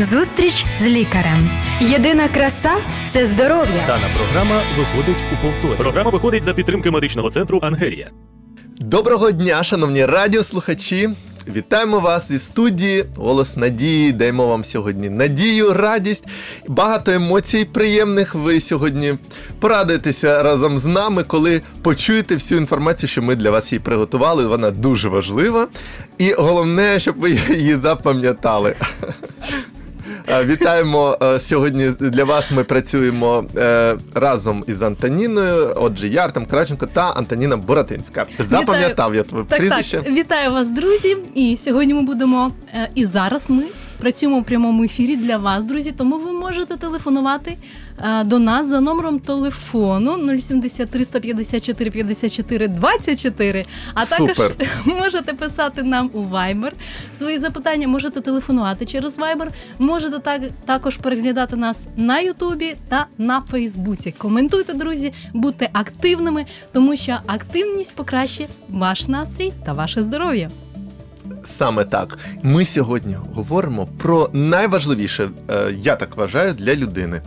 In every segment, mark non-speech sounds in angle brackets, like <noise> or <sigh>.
Зустріч з лікарем. Єдина краса це здоров'я. Дана програма виходить у повторі. Програма виходить за підтримки медичного центру Ангелія. Доброго дня, шановні радіослухачі. Вітаємо вас із студії Голос Надії. Даємо вам сьогодні надію, радість, багато емоцій приємних. Ви сьогодні порадуєтеся разом з нами, коли почуєте всю інформацію, що ми для вас її приготували. Вона дуже важлива. І головне, щоб ви її запам'ятали. Е, Вітаємо е, сьогодні. Для вас ми працюємо е, разом із Антоніною. Отже, я Артем Краченко та Антоніна Боратинська. Запам'ятав я твоє прізвище. так, вітаю вас, друзі. І сьогодні ми будемо і зараз ми працюємо в прямому ефірі для вас, друзі. Тому ви можете телефонувати е, до нас за номером телефону 073 154 54 24. А також Супер. <laughs> можете писати нам у Viber свої запитання, можете телефонувати через Viber, можете так, також переглядати нас на Ютубі та на Фейсбуці. Коментуйте, друзі, будьте активними, тому що активність покращує ваш настрій та ваше здоров'я. Саме так. Ми сьогодні говоримо про найважливіше, е, я так вважаю, для людини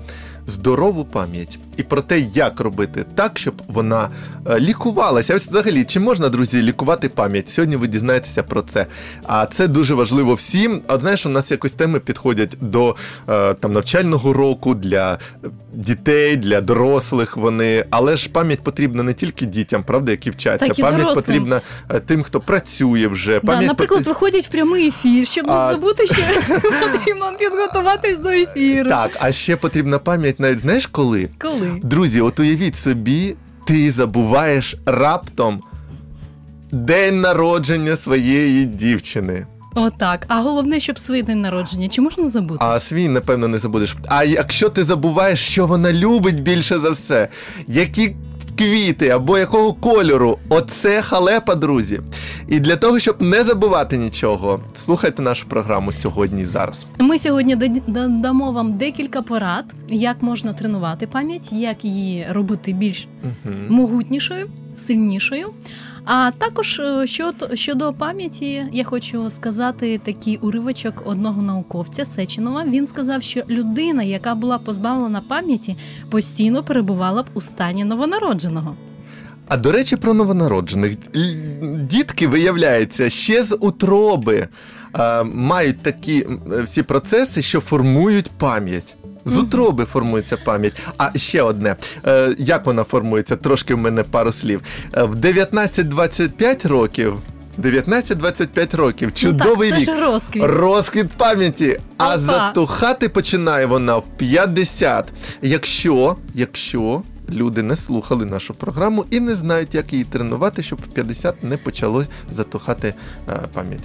здорову пам'ять і про те, як робити так, щоб вона е, лікувалася. Ось взагалі, чи можна, друзі, лікувати пам'ять? Сьогодні ви дізнаєтеся про це. А це дуже важливо всім. От знаєш, у нас якось теми підходять до е, там навчального року для дітей, для дорослих. Вони, але ж пам'ять потрібна не тільки дітям, правда, які вчаться. Так і пам'ять дорослим. потрібна е, тим, хто працює вже. Да, Пам'ять наприклад, потрібна- виходять в прямий ефір, щоб А- не забути, що <laughs> потрібно підготуватись до ефіру. Так, а ще потрібна пам'ять навіть знаєш коли? Коли? Друзі, от уявіть собі, ти забуваєш раптом день народження своєї дівчини. Отак. А головне, щоб свій день народження. Чи можна забути? А свій, напевно, не забудеш. А якщо ти забуваєш, що вона любить більше за все, які квіти або якого кольору, оце халепа, друзі. І для того, щоб не забувати нічого, слухайте нашу програму сьогодні і зараз. Ми сьогодні дамо вам декілька порад, як можна тренувати пам'ять, як її робити більш Угу. могутнішою, сильнішою. А також е, щодо, пам'яті, я хочу сказати такий уривочок одного науковця Сеченова. Він сказав, що людина, яка була позбавлена пам'яті, постійно перебувала б у стані новонародженого. А до речі, про новонароджених. Дітки, виявляється, ще з утроби мають такі всі процеси, що формують пам'ять. З утроби формується пам'ять. А ще одне. Е, як вона формується? Трошки в мене пару слів. Е, в 19-25 років. 19-25 років. Чудовий ну, так, вік. Ж розквіт. Розквіт пам'яті, а Опа. затухати починає вона в 50. Якщо, якщо люди не слухали нашу програму і не знають, як її тренувати, щоб в 50 не почало затухати е, пам'ять.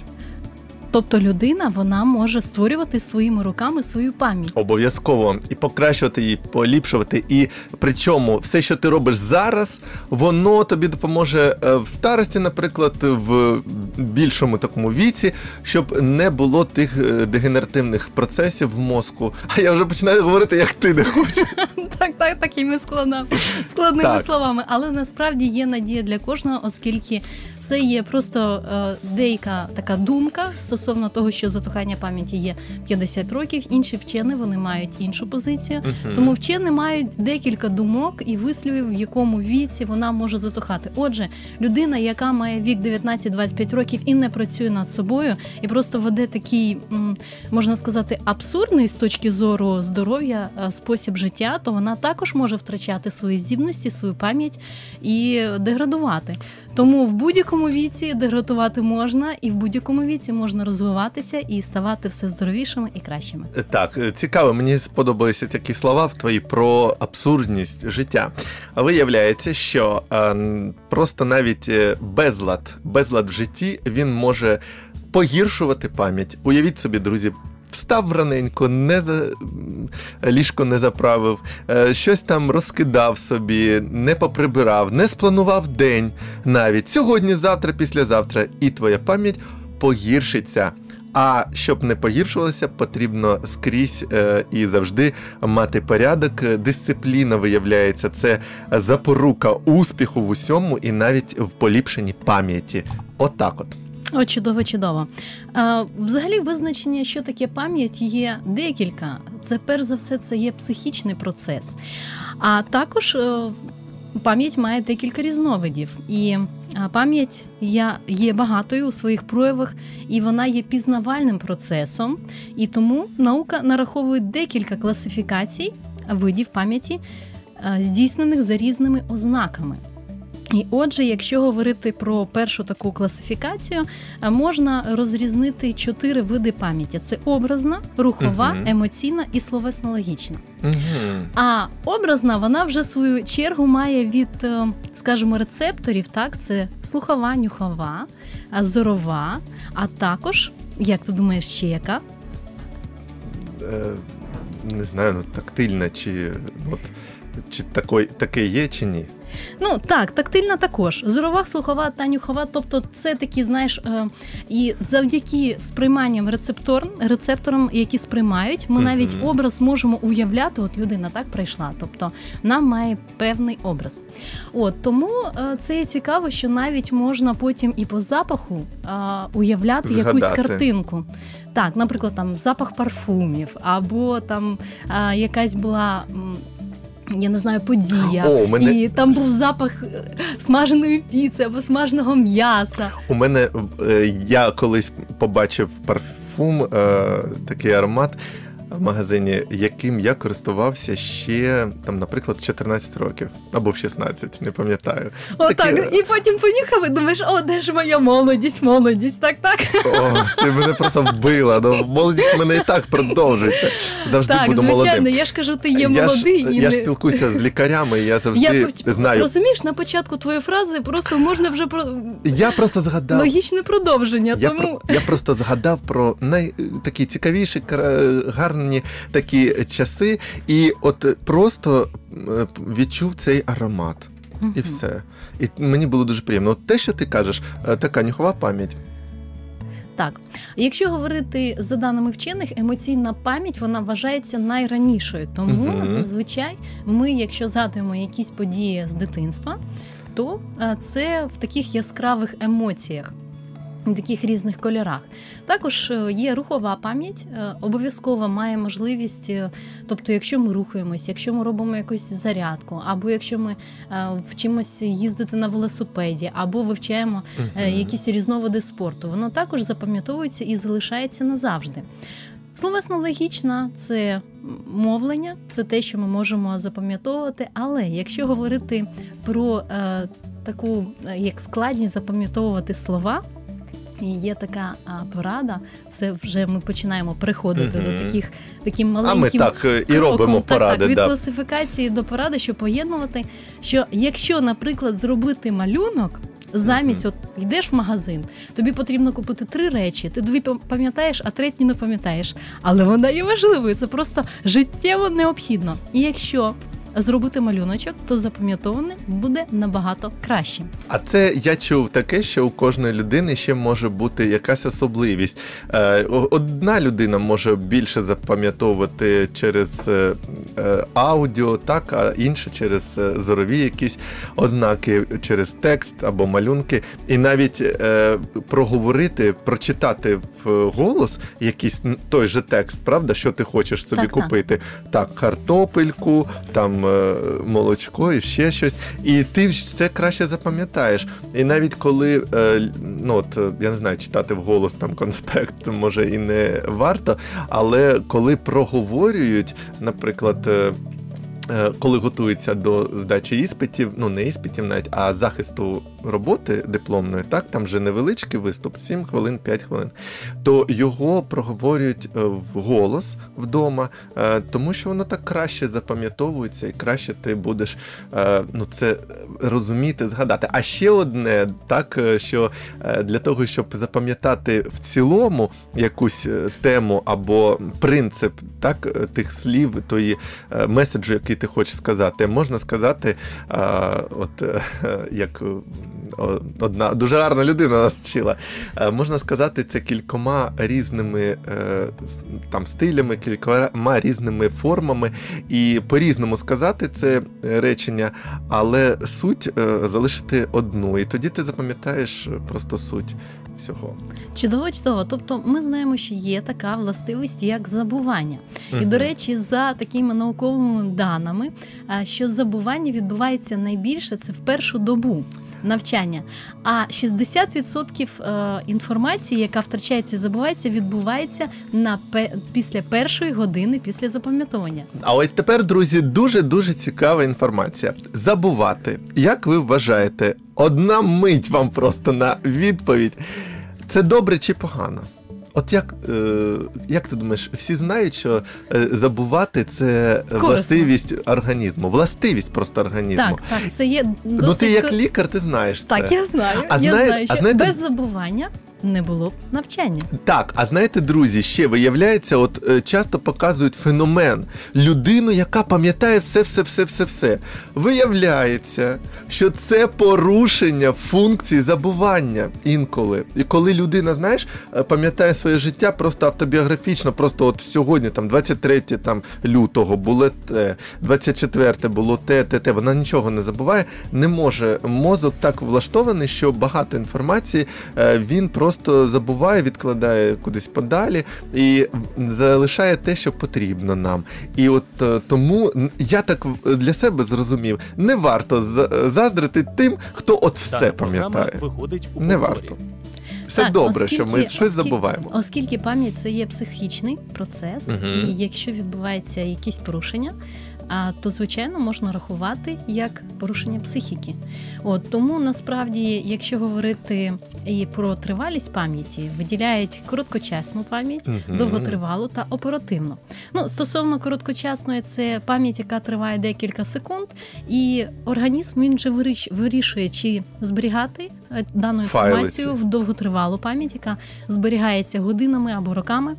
Тобто людина вона може створювати своїми руками свою пам'ять. Обов'язково і покращувати її, поліпшувати. І причому все, що ти робиш зараз, воно тобі допоможе е, в старості, наприклад, в більшому такому віці, щоб не було тих е, дегенеративних процесів в мозку. А я вже починаю говорити, як ти не хочеш. <laughs> Так, так, такими складними, словами. Але насправді є надія для кожного, оскільки це є просто е, деяка така думка стосовно того, що затухання пам'яті є 50 років. Інші вчені вони мають іншу позицію. Мгм. Тому вчені мають декілька думок і висловів, в якому віці вона може затухати. Отже, людина, яка має вік 19-25 років і не працює над собою, і просто веде такий, можна сказати, абсурдний з точки зору здоров'я е, спосіб життя, то вона також може втрачати свої здібності, свою пам'ять і деградувати. Тому в будь-якому віці деградувати можна, і в будь-якому віці можна розвиватися і ставати все здоровішими і кращими. Так, е, цікаво, мені сподобалися такі слова в твої про абсурдність життя. А виявляється, що е, просто навіть е, безлад, безлад в житті він може погіршувати пам'ять. Уявіть собі, друзі. Встав раненько, не за ліжко не заправив, е, щось там розкидав собі, не поприбирав, не спланував день навіть сьогодні, завтра, післязавтра, і твоя пам'ять погіршиться. А щоб не погіршувалося, потрібно скрізь е, і завжди мати порядок. Дисципліна виявляється, це запорука успіху в усьому і навіть в поліпшенні пам'яті. Отак от. О, чудово, чудово. А, взагалі, визначення, що таке пам'ять, є декілька. Це перш за все, це є психічний процес. А також е, пам'ять має декілька різновидів. І а, пам'ять є, є багатою у своїх проявах, і вона є пізнавальним процесом. І тому наука нараховує декілька класифікацій видів пам'яті, е, здійснених за різними ознаками. І отже, якщо говорити про першу таку класифікацію, е, можна розрізнити чотири види пам'яті: це образна, рухова, Мгм. емоційна і словесно-логічна. Угу. А образна вона вже свою чергу має від, е, скажімо, рецепторів, так, це слухова, нюхова, зорова, а також, як ти думаєш, ще яка? Е, не знаю, ну тактильна, чи от чи такой, таке є, чи ні. Ну так, тактильна також. Зорова, слухова та нюхова. Тобто, це такі, знаєш, е, і завдяки сприйманням рецептор, рецепторам, які сприймають, ми навіть образ можемо уявляти. От людина так прийшла. Тобто нам має певний образ. От тому е, це є цікаво, що навіть можна потім і по запаху е, уявляти якусь картинку. Так, наприклад, там запах парфумів, або там е, якась була. Я не знаю, подія, О, у мене- і там був запах е, смаженої піци або смаженого м'яса. У мене е, я колись побачив парфум, е, такий аромат в магазині, яким я користувався ще там, наприклад, в 14 років або в 16, не пам'ятаю. Отак, Таке- і потім поїхав і думаєш, о, де ж моя молодість, молодість, так, так. О, ти мене просто вбила. Ну, молодість в мене і так продовжується. Завжди так, буду звичайно, молодим. я ж кажу, ти є я молодий ж, і я не... ж спілкуюся з лікарями, і я завжди Я знаю. розумієш, на початку твоєї фрази просто можна вже про Я просто згадав. логічне продовження. Я, тому про, я просто згадав про най, такі цікавіші, кра- гарні такі часи, і от просто е, відчув цей аромат. І все. І мені було дуже приємно. От те, що ти кажеш, е, така нюхова пам'ять. Так, якщо говорити за даними вчених, емоційна пам'ять вона вважається найранішою. Тому Мгм. зазвичай ми, якщо згадуємо якісь події з дитинства, то е, це в таких яскравих емоціях. В таких різних кольорах. Також е, є рухова пам'ять, е, обов'язково має можливість, е, тобто, якщо ми рухаємось, якщо ми робимо якусь зарядку, або якщо ми вчимося їздити на велосипеді, або вивчаємо якісь різновиди спорту, воно також запам'ятовується і залишається назавжди. Словесно-логічна це мовлення, це те, що ми можемо запам'ятовувати. Але якщо говорити про е, таку як складність запам'ятовувати слова. І є така а, порада, це вже ми починаємо приходити Мгм. до таких таким А ми так е, і робимо так, поради. Так, від да. класифікації до поради, що поєднувати, що якщо, наприклад, зробити малюнок. Замість, от йдеш в магазин, тобі потрібно купити три речі. Ти дві пам'ятаєш, а третю не пам'ятаєш. Але вона є важливою. Це просто життєво необхідно. І якщо зробити малюночок, то запам'ятоване буде набагато краще. А це я чув таке, що у кожної людини ще може бути якась особливість. Е, Одна людина може більше запам'ятовувати через е, е, аудіо, так, а інша через зорові якісь ознаки, через текст або малюнки. І навіть проговорити, прочитати в голос якийсь той же текст, правда, що ти хочеш собі Так, так. купити. Так, картопельку, там е, молочко і ще щось. І ти все краще запам'ятаєш. І навіть коли е, ну от е, я не знаю, читати вголос там конспект може і не варто, але коли проговорюють, наприклад. Е, Коли готуються до здачі іспитів, ну не іспитів навіть, а захисту роботи дипломної, так там же невеличкий виступ, 7 хвилин, 5 хвилин, то його проговорюють е, вголос вдома, е, тому що воно так краще запам'ятовується і краще ти будеш ну, це розуміти, згадати. А ще одне, так що для того, щоб запам'ятати в цілому якусь тему або принцип так, тих слів, тої меседжу, який ти хочеш сказати, можна сказати, е, от е, як е, одна дуже гарна людина нас вчила. Е, Можна сказати це кількома різними там стилями, кількома різними формами, і по-різному сказати це речення, але суть залишити одну. І тоді ти запам'ятаєш просто суть всього. Чудово, чудово. Тобто, ми знаємо, що є така властивість, як забування. І до речі, за такими науковими даними, що забування відбувається найбільше це в першу добу. Навчання, а 60% е, інформації, яка втрачається і забувається, відбувається на після першої години після запам'ятовування. А от тепер, друзі, дуже дуже цікава інформація. Забувати, як ви вважаєте, одна мить вам просто на відповідь. Це добре чи погано? От як, е, як ти думаєш, всі знають, що е, забувати це властивість організму, властивість просто організму. Так, так, це є досить ну ти як лікар, ти знаєш це. Так, я знаю. А я знає- знаю, а знає... без забування не було б навчання. Так, а знаєте, друзі, ще виявляється, от е, часто показують феномен людину, яка пам'ятає все, все, все, все, все. Виявляється, що це порушення функції забування інколи. І коли людина, знаєш, е, пам'ятає своє життя просто автобіографічно, просто от сьогодні, там 23 там, лютого було те, 24 було те, те, те. Вона нічого не забуває, не може. Мозок так влаштований, що багато інформації е, він просто забуває, відкладає кудись подалі і залишає те, що потрібно нам. І от е, тому я так для себе зрозумів, не варто заздрити тим, хто от все програма пам'ятає. виходить у Не варто. Все Так, добре, що ми щось оскільки- забуваємо. Оскільки пам'ять це є психічний процес, Мгм. і якщо відбувається якісь порушення, то звичайно можна рахувати як порушення психіки. От тому насправді, якщо говорити і про тривалість пам'яті, виділяють короткочасну пам'ять, Мгм. довготривалу та оперативну. Ну, стосовно короткочасної, це пам'ять, яка триває декілька секунд, і організм він же виріш- вирішує, чи зберігати е, дану інформацію ці. в довготривалу пам'ять, яка зберігається годинами або роками.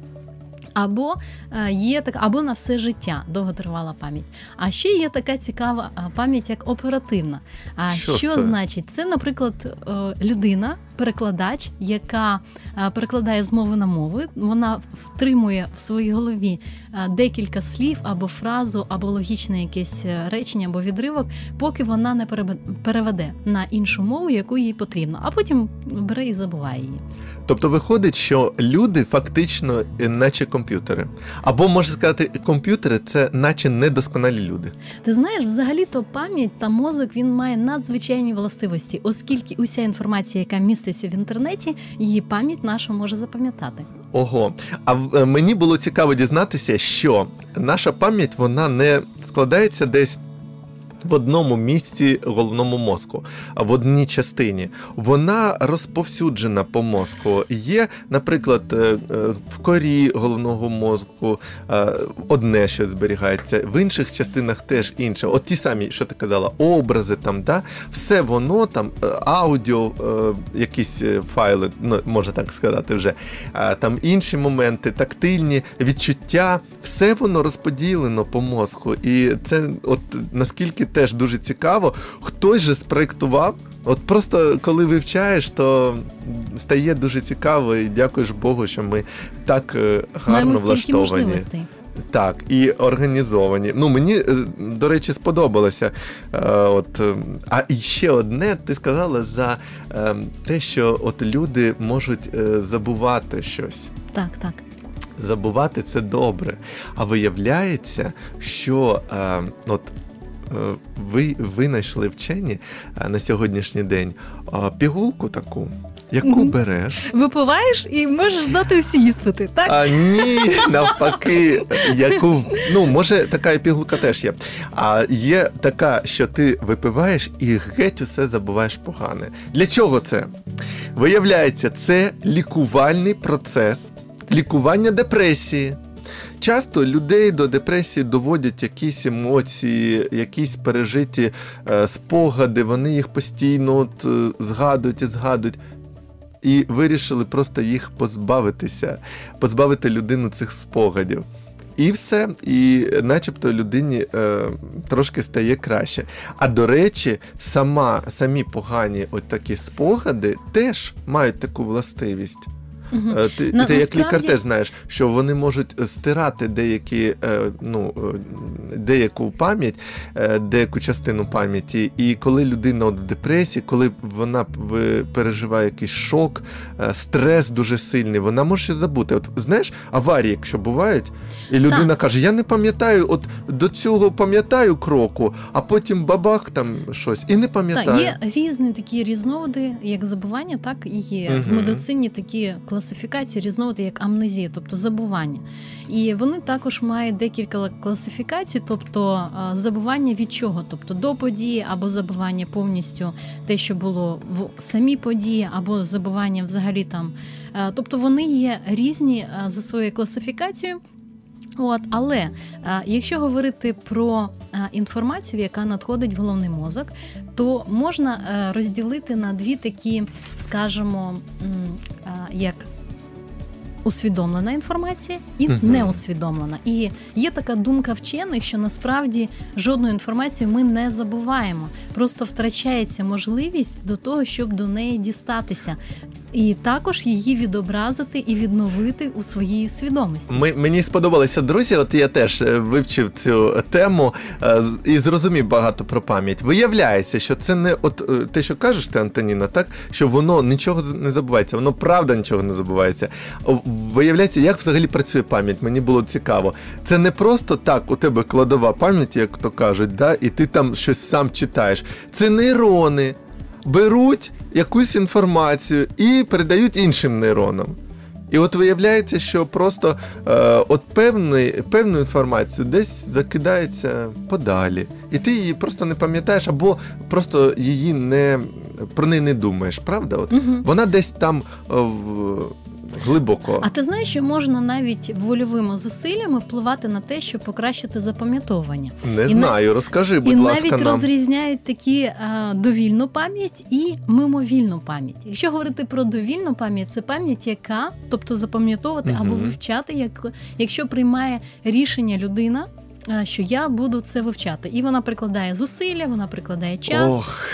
Або е, є так, або на все життя довготривала пам'ять. А ще є така цікава е, пам'ять, як оперативна. А Що що, це? значить? Це, наприклад, е, людина, перекладач, яка перекладає з мови на мову. Вона втримує в своїй голові декілька слів або фразу, або логічне якесь речення або відривок, поки вона не переведе на іншу мову, яку їй потрібно, а потім бере і забуває її. Тобто виходить, що люди фактично е, наче комп'ютери. Або можна сказати, комп'ютери це наче недосконалі люди. Ти знаєш, взагалі-то пам'ять та мозок він має надзвичайні властивості, оскільки уся інформація, яка міститься в інтернеті, її пам'ять наша може запам'ятати. Ого. А е, мені було цікаво дізнатися, що наша пам'ять вона не складається десь. В одному місці головному мозку, в одній частині вона розповсюджена по мозку. Є, наприклад, е, е, в корі головного мозку е, одне щось зберігається, в інших частинах теж інше. От ті самі, що ти казала, образи там, да? все воно там, аудіо, якісь файли, ну можна так сказати, вже там інші моменти, тактильні відчуття, все воно розподілено по мозку. І це, от наскільки теж дуже цікаво, хтось же спроектував. От просто коли вивчаєш, то стає дуже цікаво, і дякуєш Богу, що ми так е, гарно Маємо влаштовані. можливостей. Так, і організовані. Ну, мені, е, до речі, сподобалося. Е, От, а і ще одне, ти сказала за е, те, що от люди можуть е, забувати щось. Так, так. Забувати це добре. А виявляється, що е, от. Е, Ви винайшли вчені е, на сьогоднішній день е, пігулку таку, яку береш, Випиваєш і можеш здати всі іспити, так? а ні, навпаки, яку ну може така і пігулка теж є. А є така, що ти випиваєш і геть усе забуваєш погане. Для чого це? Виявляється, це лікувальний процес лікування депресії. Часто людей до депресії доводять якісь емоції, якісь пережиті е, спогади, вони їх постійно от, е, згадують і згадують. І вирішили просто їх позбавитися, позбавити людину цих спогадів. І все, і начебто людині е, трошки стає краще. А до речі, сама, самі погані от такі спогади теж мають таку властивість. Е, Ти, На- ти як насправді- лікар теж знаєш, що вони можуть стирати деякі, е, ну, е, деяку пам'ять, е, деяку частину пам'яті. І коли людина от в депресії, коли вона переживає якийсь шок, е, стрес дуже сильний, вона може забути. От знаєш, аварії, якщо бувають, і людина Так. каже: Я не пам'ятаю, от до цього пам'ятаю кроку, а потім бабах там щось і не пам'ятаю. Так, є різні такі різновиди, як забування, так і є в медицині такі класифікації, різновиди, як амнезія, тобто забування. І вони також мають декілька класифікацій, тобто забування від чого, тобто до події, або забування повністю те, що було в самій події, або забування взагалі там. Е, Тобто вони є різні е, за своєю класифікацією. От, але а, якщо говорити про а, інформацію, яка надходить в головний мозок, то можна а, розділити на дві такі, скажімо, е, як усвідомлена інформація і Мгм. неусвідомлена. І є така думка вчених, що насправді жодну інформацію ми не забуваємо. Просто втрачається можливість до того, щоб до неї дістатися. І також її відобразити і відновити у своїй свідомості. Ми, мені сподобалися друзі. От я теж е, вивчив цю тему е, і зрозумів багато про пам'ять. Виявляється, що це не от е, те, що кажеш ти, Антоніна, так що воно нічого не забувається, воно правда нічого не забувається. Виявляється, як взагалі працює пам'ять. Мені було цікаво. Це не просто так, у тебе кладова пам'ять, як то кажуть, да, і ти там щось сам читаєш. Це нейрони беруть якусь інформацію і передають іншим нейронам. І от виявляється, що просто е, от певний, певну інформацію десь закидається подалі, і ти її просто не пам'ятаєш, або просто її не про неї не думаєш, правда? От Мгм. вона десь там е, в, глибоко. А ти знаєш, що можна навіть вольовими зусиллями впливати на те, щоб покращити запам'ятовування. Не і знаю, розкажи, будь і ласка, навіть нам. розрізняють такі а, довільну пам'ять і мимовільну пам'ять. Якщо говорити про довільну пам'ять, це пам'ять, яка, тобто запам'ятовувати або вивчати, як, якщо приймає рішення людина. Що я буду це вивчати, і вона прикладає зусилля, вона прикладає час, Ох,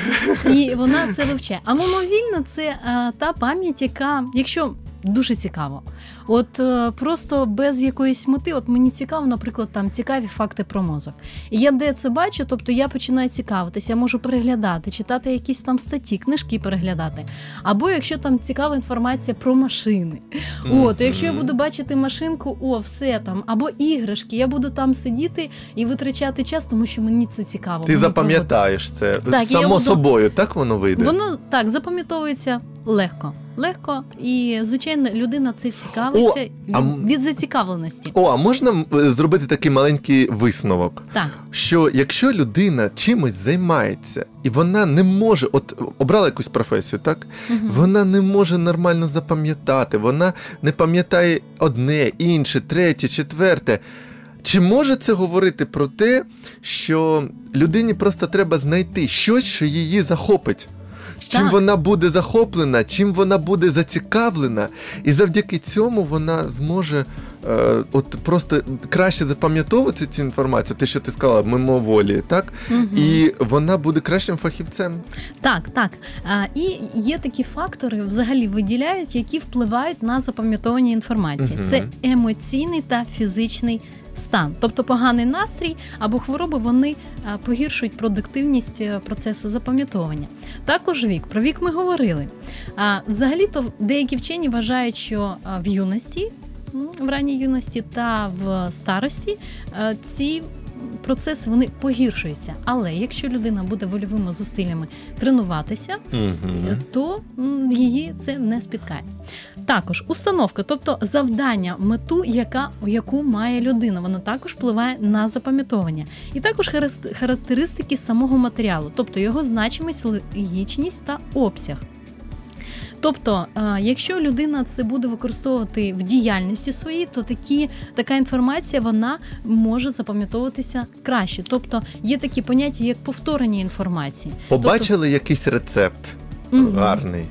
і вона це вивчає. А мимовільно це а, та пам'ять, яка, якщо дуже цікаво, от е, просто без якоїсь мети, от мені цікаво, наприклад, там цікаві факти про мозок. І я де це бачу, тобто я починаю цікавитися, я можу переглядати, читати якісь там статті, книжки переглядати. Або якщо там цікава інформація про машини. О, то якщо я буду бачити машинку, о, все там, або іграшки, я буду там сидіти і витрачати час, тому що мені це цікаво. ти мені запам'ятаєш це Так, і я само буду- собою, так воно вийде? Воно так запам'ятовується легко. Легко, і звичайно, людина це цікавиться О, а від, від зацікавленості. О, а можна зробити такий маленький висновок? Так, що якщо людина чимось займається і вона не може, от обрала якусь професію, так Мгм. вона не може нормально запам'ятати, вона не пам'ятає одне, інше, третє, четверте. Чи може це говорити про те, що людині просто треба знайти щось, що її захопить? Чим Так. вона буде захоплена, чим вона буде зацікавлена, і завдяки цьому вона зможе е, от просто краще запам'ятовувати цю інформацію, те, що ти сказала, мимоволі, так? Мгм. І вона буде кращим фахівцем. так, так. А, і є такі фактори, взагалі виділяють, які впливають на запам'ятовування інформації. Мгм. Це емоційний та фізичний стан. Тобто поганий настрій або хвороби вони погіршують продуктивність е, процесу запам'ятовування. Також вік. Про вік ми говорили. А, взагалі-то деякі вчені вважають, що в юності, в ранній юності та в старості е, ці процеси вони погіршуються. Але якщо людина буде вольовими зусиллями тренуватися, Угу. то її це не спіткає. Також установка, тобто завдання, мету, яка, яку має людина, вона також впливає на запам'ятовування. І також характеристики самого матеріалу, тобто його значимість, логічність та обсяг. Тобто, е, якщо людина це буде використовувати в діяльності своїй, то такі, така інформація вона може запам'ятовуватися краще. Тобто є такі поняття, як повторення інформації. Побачили якийсь рецепт Мгм. гарний.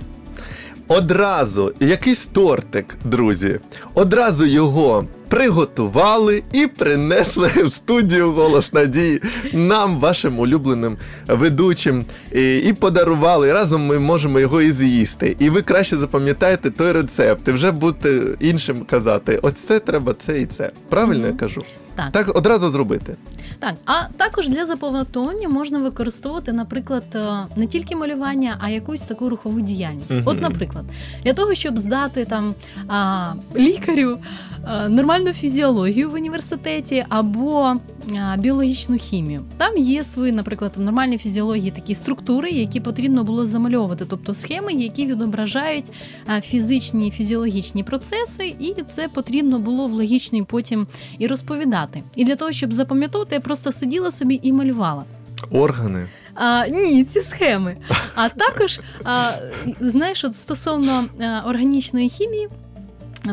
Одразу якийсь тортик, друзі. Одразу його приготували і принесли в студію голос надії нам, вашим улюбленим ведучим, і, і подарували. І разом ми можемо його і з'їсти. І ви краще запам'ятаєте той рецепт, і вже будете іншим казати: оце треба це і це. Правильно Мгм. я кажу? Так. Так одразу зробити. Так, а також для запам'ятовування можна використовувати, наприклад, е, не тільки малювання, а якусь таку рухову діяльність. Мгм. От, наприклад, для того, щоб здати там а, лікарю а, нормальну фізіологію в університеті або а, біологічну хімію. Там є свої, наприклад, в нормальній фізіології такі структури, які потрібно було замальовувати, тобто схеми, які відображають а, фізичні фізіологічні процеси, і це потрібно було в логічній потім і розповідати. І для того, щоб запам'ятовувати, я просто сиділа собі і малювала. Органи. А, ні, ці схеми. А також, а, знаєш, от стосовно а, органічної хімії.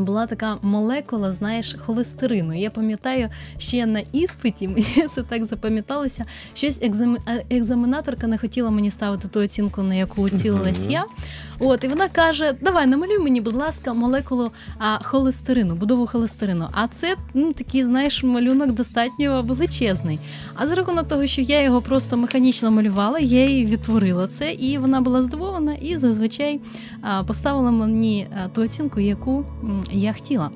Була така молекула, знаєш, холестерину. Я пам'ятаю ще на іспиті, <laughs> мені це так запам'яталося. Щось екзам... е, екзаменаторка не хотіла мені ставити ту оцінку, на яку цілилась я. От, і вона каже: Давай, намалюй мені, будь ласка, молекулу а, холестерину, будову холестерину. А це ну, такий, знаєш, малюнок достатньо величезний. А за рахунок того, що я його просто механічно малювала, я їй відтворила це, і вона була здивована і зазвичай а, поставила мені а, ту оцінку, яку я хотіла.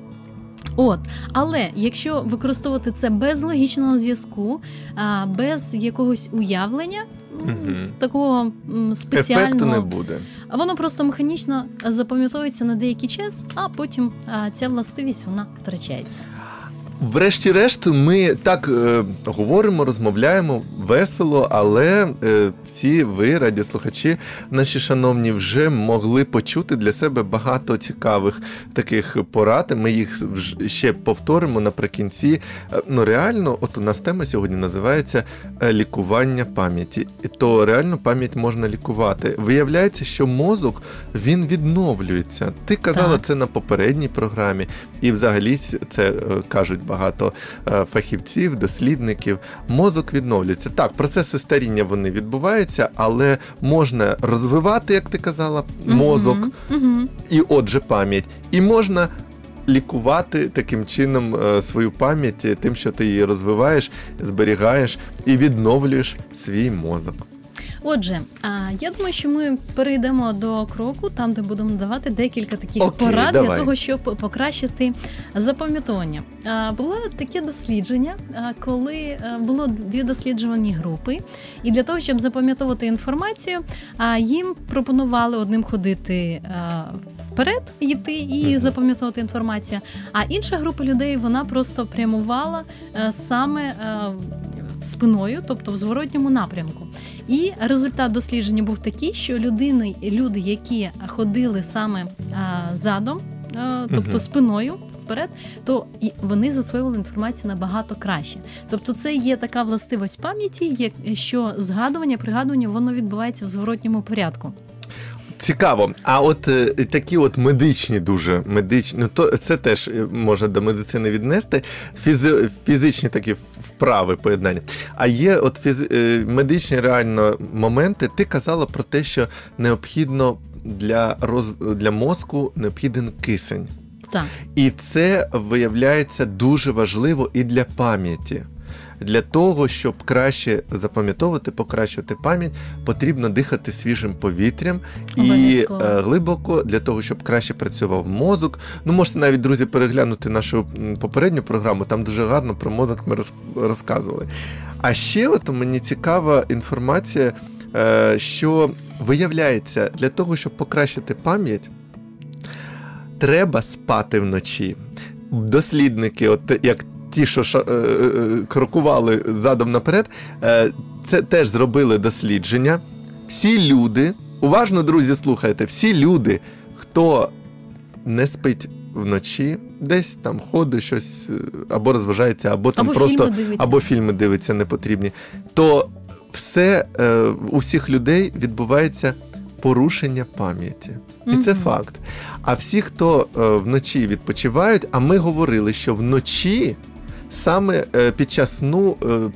От, але якщо використовувати це без логічного зв'язку, без якогось уявлення, угу. Такого спеціального Ефекту не буде. воно просто механічно запам'ятовується на деякий час, а потім ця властивість вона втрачається. Врешті-решт, ми так е, говоримо, розмовляємо весело, але е, всі ви, радіослухачі, наші шановні, вже могли почути для себе багато цікавих таких порад. Ми їх ще повторимо наприкінці. Е, ну реально, от у нас тема сьогодні називається е, лікування пам'яті. І то реально пам'ять можна лікувати. Виявляється, що мозок він відновлюється. Ти казала Так. це на попередній програмі, і взагалі це е, кажуть багато е, фахівців, дослідників. Мозок відновлюється. Так, процеси старіння вони відбуваються, але можна розвивати, як ти казала, мозок Угу. і отже пам'ять, і можна. Лікувати таким чином е, свою пам'ять е, тим, що ти її розвиваєш, зберігаєш і відновлюєш свій мозок. Отже, а, я думаю, що ми перейдемо до кроку, там де будемо надавати декілька таких Окей, порад для давай. того, щоб покращити запам'ятовування. А, Було таке дослідження, а, коли а, було дві досліджувані групи, і для того, щоб запам'ятовувати інформацію, а, їм пропонували одним ходити. а, Вперед йти і запам'ятовувати інформацію. А інша група людей вона просто прямувала е, саме е, спиною, тобто в зворотньому напрямку. І результат дослідження був такий, що людини, люди, які ходили саме а, задом, а, тобто угу. спиною вперед, то і вони засвоювали інформацію набагато краще. Тобто, це є така властивість пам'яті, як що згадування, пригадування воно відбувається в зворотньому порядку. Цікаво. А от е, такі от медичні, дуже медичні, ну то це теж е, можна до медицини віднести. Фізи, фізичні такі вправи поєднання. А є от фізи, е, медичні реально моменти. Ти казала про те, що необхідно для роз, для мозку необхіден кисень. Так. І це виявляється дуже важливо і для пам'яті. Для того, щоб краще запам'ятовувати, покращувати пам'ять, потрібно дихати свіжим повітрям і Обов'язково. е, глибоко для того, щоб краще працював мозок. Ну, можете навіть, друзі, переглянути нашу попередню програму, там дуже гарно про мозок ми розказували. А ще от мені цікава інформація, е, що виявляється, для того, щоб покращити пам'ять, треба спати вночі. Дослідники, от як ті, що ша- е, е, крокували задом наперед, е, це теж зробили дослідження. Всі люди, уважно, друзі, слухайте, всі люди, хто не спить вночі, десь там ходить щось, е, або розважається, або там Або просто фільми або фільми дивиться непотрібні, то все е, у всіх людей відбувається порушення пам'яті. І це факт. А всі, хто е, вночі відпочивають, а ми говорили, що вночі. Саме е, під час сну е, е,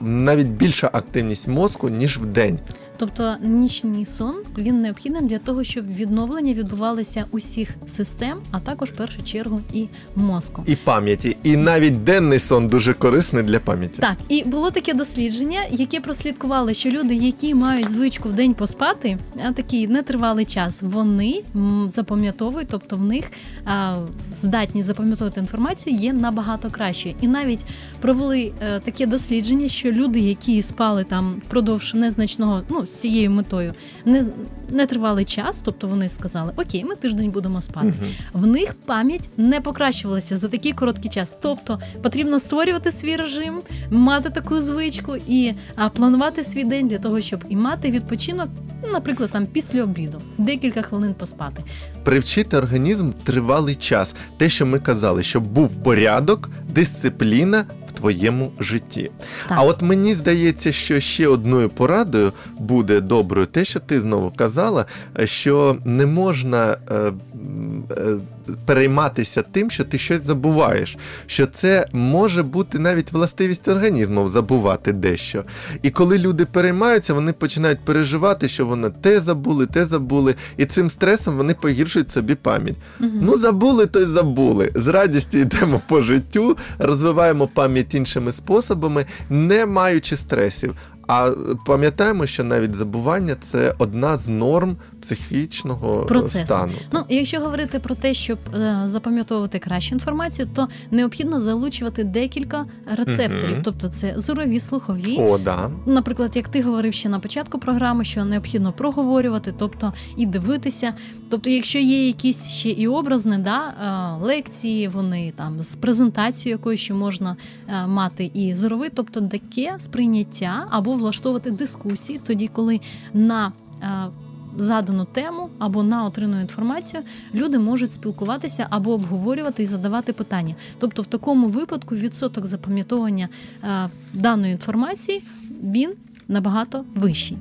навіть більша активність мозку, ніж в день. Тобто нічний сон він необхідний для того, щоб відновлення відбувалося усіх систем, а також в першу чергу і мозку. І пам'яті. І навіть денний сон дуже корисний для пам'яті. Так, і було таке дослідження, яке прослідкувало, що люди, які мають звичку в день поспати, а такий нетривалий час, вони запам'ятовують, тобто в них а, здатність запам'ятовувати інформацію є набагато краще. І навіть провели е, таке дослідження, що люди, які спали там впродовж незначного, ну з цією метою, не нетривалий час, тобто вони сказали, окей, ми тиждень будемо спати. Мгм. В них пам'ять не покращувалася за такий короткий час. Тобто потрібно створювати свій режим, мати таку звичку і а, планувати свій день для того, щоб і мати відпочинок, наприклад, там після обіду, декілька хвилин поспати. Привчити організм тривалий час. Те, що ми казали, щоб був порядок, дисципліна твоєму житті. Так. А от мені здається, що ще одною порадою буде доброю те, що ти знову казала, е, що не можна е, е, перейматися тим, що ти щось забуваєш. Що це може бути навіть властивість організму забувати дещо. І коли люди переймаються, вони починають переживати, що вони те забули, те забули, і цим стресом вони погіршують собі пам'ять. Мгм. Ну, забули, то й забули. З радістю йдемо по життю, розвиваємо пам'ять іншими способами, не маючи стресів. А пам'ятаємо, що навіть забування це одна з норм психічного Процесу. стану. Ну, якщо говорити про те, щоб е, запам'ятовувати кращу інформацію, то необхідно залучувати декілька рецепторів, Мгм. тобто це зорові, слухові, О, да. Наприклад, як ти говорив ще на початку програми, що необхідно проговорювати, тобто і дивитися. Тобто, якщо є якісь ще і образне, да, е, лекції, вони там з презентацією якою ще можна е, мати і зоровий, тобто таке сприйняття або влаштовувати дискусії, тоді, коли на е, Задану тему або на отриману інформацію люди можуть спілкуватися або обговорювати і задавати питання. Тобто, в такому випадку відсоток запам'ятовування е, даної інформації він набагато вищий.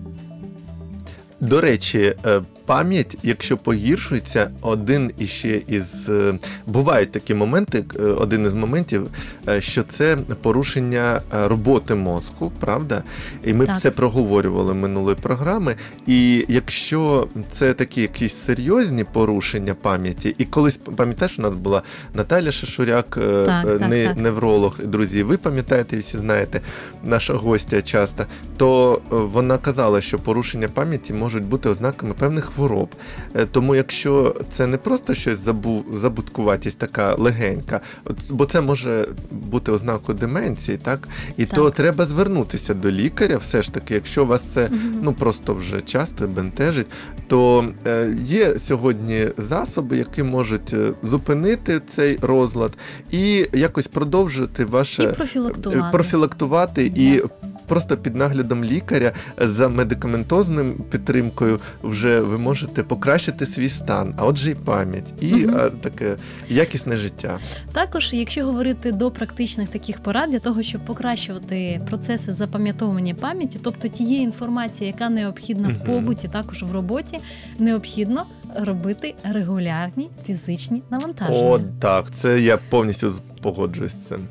До речі, е, пам'ять, якщо погіршується, один іще із е, бувають такі моменти. е, Один із моментів, е, що це порушення роботи мозку, правда? І ми Так. це проговорювали минулої програми. І якщо це такі якісь серйозні порушення пам'яті, і колись пам'ятаєш, у нас була Наталя Шашуряк, Так, не, так. невролог. Друзі, ви пам'ятаєте і всі знаєте наша гостя часто, то вона казала, що порушення пам'яті можуть бути ознаками певних хвороб. Е, Тому якщо це не просто щось забу, забуткуватість така легенька, от, бо це може бути ознакою деменції, так? І Так. то треба звернутися до лікаря, все ж таки, якщо вас це Мгм. ну просто вже часто бентежить, то е, є сьогодні засоби, які можуть е, зупинити цей розлад і якось продовжити ваше І профілактувати. Профілактувати і просто під наглядом лікаря за медикаментозним підтримкою вже ви можете покращити свій стан, а отже, і пам'ять, і е, таке якісне життя. Також, якщо говорити до практичних таких порад для того, щоб покращувати процеси запам'ятовування пам'яті, тобто тієї інформації, яка необхідна в побуті, також в роботі, необхідно робити регулярні фізичні навантаження. О, так, це я повністю погоджуюсь з цим.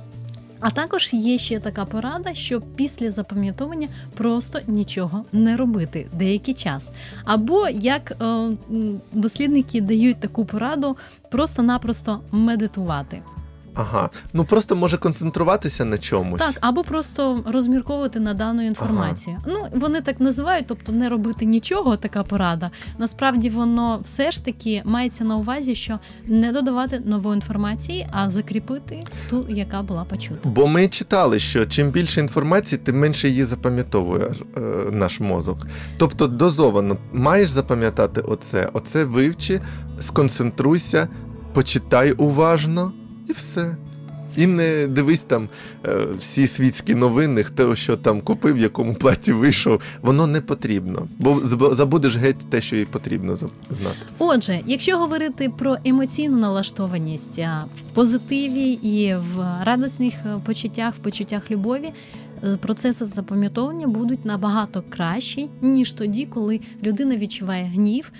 А також є ще така порада, що після запам'ятовування просто нічого не робити деякий час. Або як е, дослідники дають таку пораду, просто-напросто медитувати. Ага, ну просто може концентруватися на чомусь. Так, або просто розмірковувати на дану інформацію. Ну вони так називають, тобто не робити нічого, така порада. Насправді воно все ж таки мається на увазі, що не додавати нової інформації, а закріпити ту, яка була почута. Бо ми читали, що чим більше інформації, тим менше її запам'ятовує е, наш мозок. Тобто дозовано маєш запам'ятати оце, оце вивчи, сконцентруйся, почитай уважно і все. І не дивись там е, всі світські новини, хто що там купив, в якому платі вийшов. Воно не потрібно, бо забудеш геть те, що їй потрібно знати. Отже, якщо говорити про емоційну налаштованість в позитиві і в радісних е, почуттях, в почуттях любові, процеси запам'ятовування будуть набагато кращі, ніж тоді, коли людина відчуває гнів,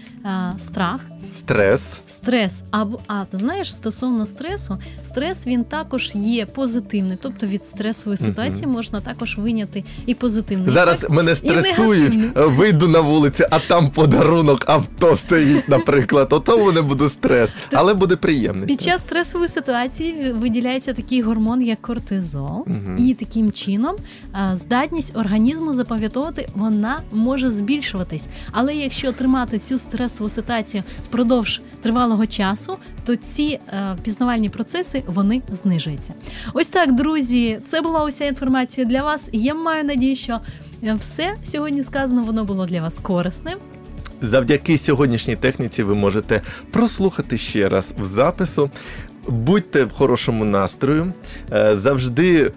страх. Стрес. Стрес, або а ти знаєш, стосовно стресу, стрес він також є позитивний, тобто від стресової ситуації можна також виняти і позитивний. Зараз ефект. мене стресують, вийду на вулицю, а там подарунок авто стоїть, наприклад. Ото мене буде стрес, але буде приємний. Під час стресової ситуації виділяється такий гормон, як кортизол, Мгм. і таким чином а, здатність організму запам'ятовувати вона може збільшуватись. Але якщо тримати цю стресову ситуацію впродовж тривалого часу, то ці е, пізнавальні процеси вони знижуються. Ось так, друзі, це була уся інформація для вас. Я маю надію, що е, все сьогодні сказано воно було для вас корисним. Завдяки сьогоднішній техніці ви можете прослухати ще раз в запису. Будьте в хорошому настрою, е, завжди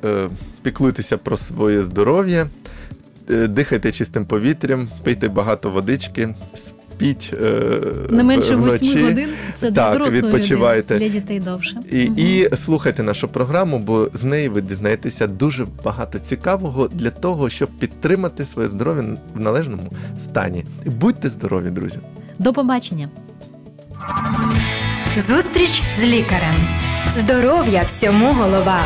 піклуйтеся про своє здоров'я, е, дихайте чистим повітрям, пийте багато водички, спіть е, Не менше вночі. 8 годин це для Так, дорослої відпочивайте. людини, для дітей довше. І, Мгм. і слухайте нашу програму, бо з неї ви дізнаєтеся дуже багато цікавого для того, щоб підтримати своє здоров'я в належному стані. Будьте здорові, друзі! До побачення. Зустріч з лікарем. Здоров'я всьому голова.